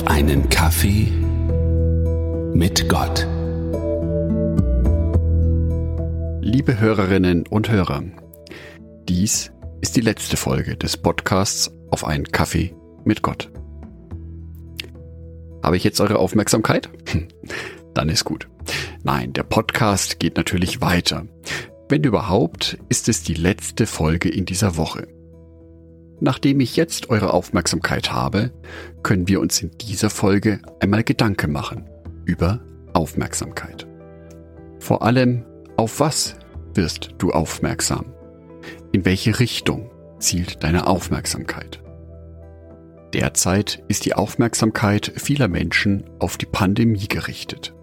Auf einen Kaffee mit Gott. Liebe Hörerinnen und Hörer, dies ist die letzte Folge des Podcasts Auf einen Kaffee mit Gott. Habe ich jetzt eure Aufmerksamkeit? Dann ist gut. Nein, der Podcast geht natürlich weiter. Wenn überhaupt, ist es die letzte Folge in dieser Woche. Nachdem ich jetzt eure Aufmerksamkeit habe, können wir uns in dieser Folge einmal Gedanken machen über Aufmerksamkeit. Vor allem, auf was wirst du aufmerksam? In welche Richtung zielt deine Aufmerksamkeit? Derzeit ist die Aufmerksamkeit vieler Menschen auf die Pandemie gerichtet.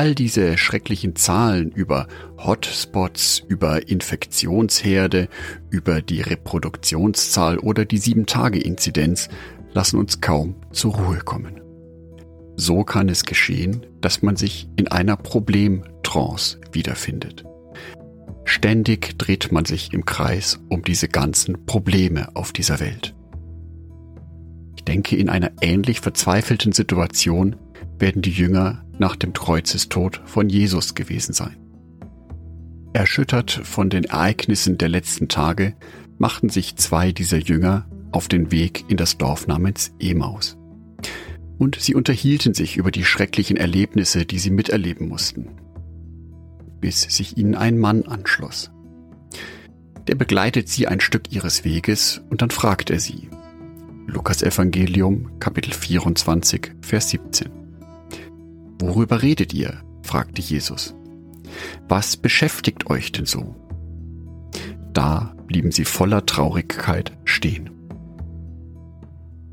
All diese schrecklichen Zahlen über Hotspots, über Infektionsherde, über die Reproduktionszahl oder die 7-Tage-Inzidenz lassen uns kaum zur Ruhe kommen. So kann es geschehen, dass man sich in einer Problemtrance wiederfindet. Ständig dreht man sich im Kreis um diese ganzen Probleme auf dieser Welt. Ich denke, in einer ähnlich verzweifelten Situation werden die Jünger nach dem Kreuzestod von Jesus gewesen sein. Erschüttert von den Ereignissen der letzten Tage machten sich zwei dieser Jünger auf den Weg in das Dorf namens Emaus. Und sie unterhielten sich über die schrecklichen Erlebnisse, die sie miterleben mussten, bis sich ihnen ein Mann anschloss. Der begleitet sie ein Stück ihres Weges und dann fragt er sie. Lukas Evangelium Kapitel 24 Vers 17. Worüber redet ihr? fragte Jesus. Was beschäftigt euch denn so? Da blieben sie voller Traurigkeit stehen.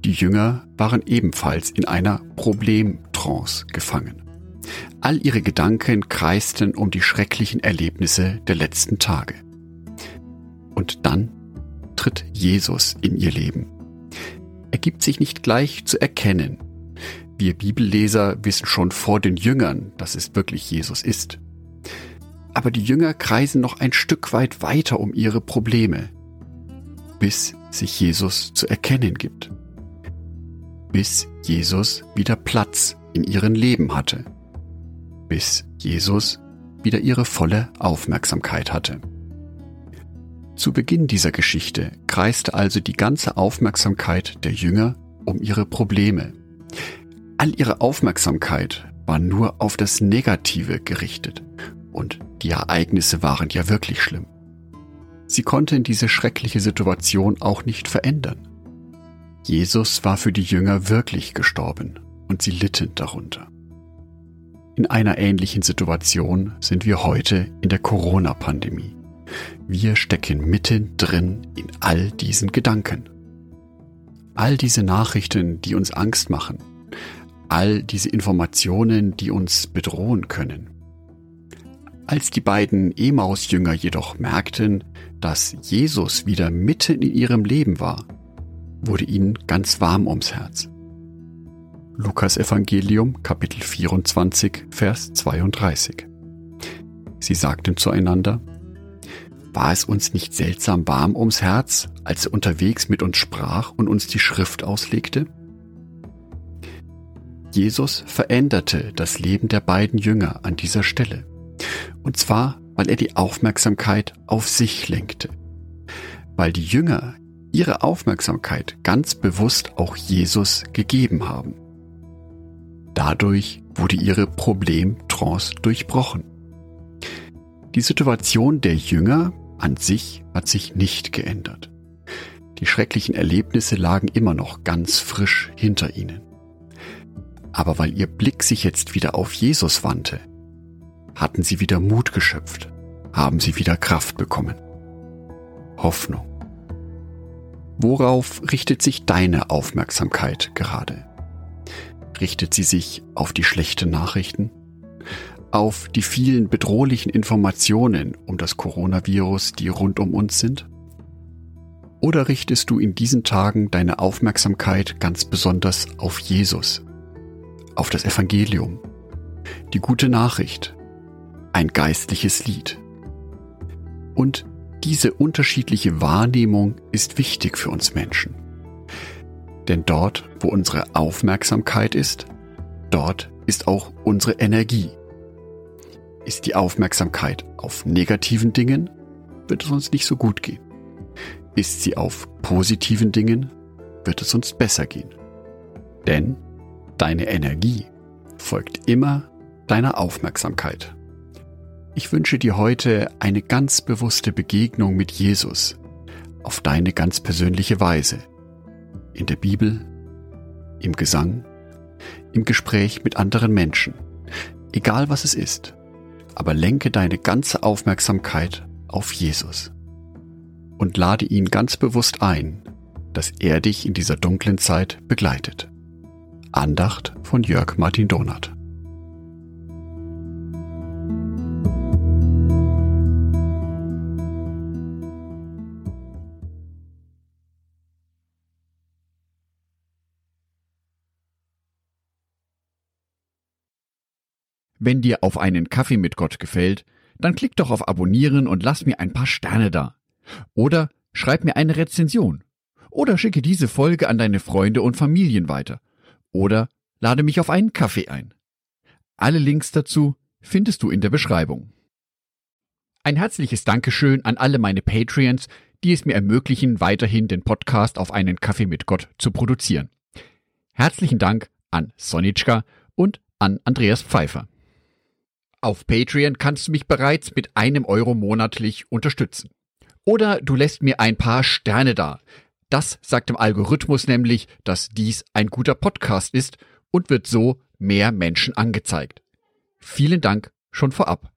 Die Jünger waren ebenfalls in einer Problemtrance gefangen. All ihre Gedanken kreisten um die schrecklichen Erlebnisse der letzten Tage. Und dann tritt Jesus in ihr Leben. Er gibt sich nicht gleich zu erkennen, wir Bibelleser wissen schon vor den Jüngern, dass es wirklich Jesus ist. Aber die Jünger kreisen noch ein Stück weit weiter um ihre Probleme, bis sich Jesus zu erkennen gibt. Bis Jesus wieder Platz in ihrem Leben hatte. Bis Jesus wieder ihre volle Aufmerksamkeit hatte. Zu Beginn dieser Geschichte kreiste also die ganze Aufmerksamkeit der Jünger um ihre Probleme, All ihre Aufmerksamkeit war nur auf das Negative gerichtet. Und die Ereignisse waren ja wirklich schlimm. Sie konnten diese schreckliche Situation auch nicht verändern. Jesus war für die Jünger wirklich gestorben und sie litten darunter. In einer ähnlichen Situation sind wir heute in der Corona-Pandemie. Wir stecken mittendrin in all diesen Gedanken. All diese Nachrichten, die uns Angst machen, all diese Informationen, die uns bedrohen können. Als die beiden Emaus-Jünger jedoch merkten, dass Jesus wieder mitten in ihrem Leben war, wurde ihnen ganz warm ums Herz. Lukas Evangelium Kapitel 24 Vers 32 Sie sagten zueinander, war es uns nicht seltsam warm ums Herz, als er unterwegs mit uns sprach und uns die Schrift auslegte? Jesus veränderte das Leben der beiden Jünger an dieser Stelle. Und zwar, weil er die Aufmerksamkeit auf sich lenkte. Weil die Jünger ihre Aufmerksamkeit ganz bewusst auch Jesus gegeben haben. Dadurch wurde ihre Problemtrance durchbrochen. Die Situation der Jünger an sich hat sich nicht geändert. Die schrecklichen Erlebnisse lagen immer noch ganz frisch hinter ihnen. Aber weil ihr Blick sich jetzt wieder auf Jesus wandte, hatten sie wieder Mut geschöpft, haben sie wieder Kraft bekommen. Hoffnung. Worauf richtet sich deine Aufmerksamkeit gerade? Richtet sie sich auf die schlechten Nachrichten? Auf die vielen bedrohlichen Informationen um das Coronavirus, die rund um uns sind? Oder richtest du in diesen Tagen deine Aufmerksamkeit ganz besonders auf Jesus, auf das Evangelium, die gute Nachricht, ein geistliches Lied. Und diese unterschiedliche Wahrnehmung ist wichtig für uns Menschen. Denn dort, wo unsere Aufmerksamkeit ist, dort ist auch unsere Energie. Ist die Aufmerksamkeit auf negativen Dingen, wird es uns nicht so gut gehen. Ist sie auf positiven Dingen, wird es uns besser gehen. Denn deine Energie folgt immer deiner Aufmerksamkeit. Ich wünsche dir heute eine ganz bewusste Begegnung mit Jesus auf deine ganz persönliche Weise. In der Bibel, im Gesang, im Gespräch mit anderen Menschen. Egal was es ist, aber lenke deine ganze Aufmerksamkeit auf Jesus und lade ihn ganz bewusst ein, dass er dich in dieser dunklen Zeit begleitet. Andacht von Jörg Martin Donath. Wenn dir auf einen Kaffee mit Gott gefällt, dann klick doch auf Abonnieren und lass mir ein paar Sterne da. Oder schreib mir eine Rezension. Oder schicke diese Folge an deine Freunde und Familien weiter. Oder lade mich auf einen Kaffee ein. Alle Links dazu findest du in der Beschreibung. Ein herzliches Dankeschön an alle meine Patreons, die es mir ermöglichen, weiterhin den Podcast auf einen Kaffee mit Gott zu produzieren. Herzlichen Dank an Sonitschka und an Andreas Pfeiffer. Auf Patreon kannst du mich bereits mit einem Euro monatlich unterstützen. Oder du lässt mir ein paar Sterne da. Das sagt dem Algorithmus nämlich, dass dies ein guter Podcast ist und wird so mehr Menschen angezeigt. Vielen Dank schon vorab.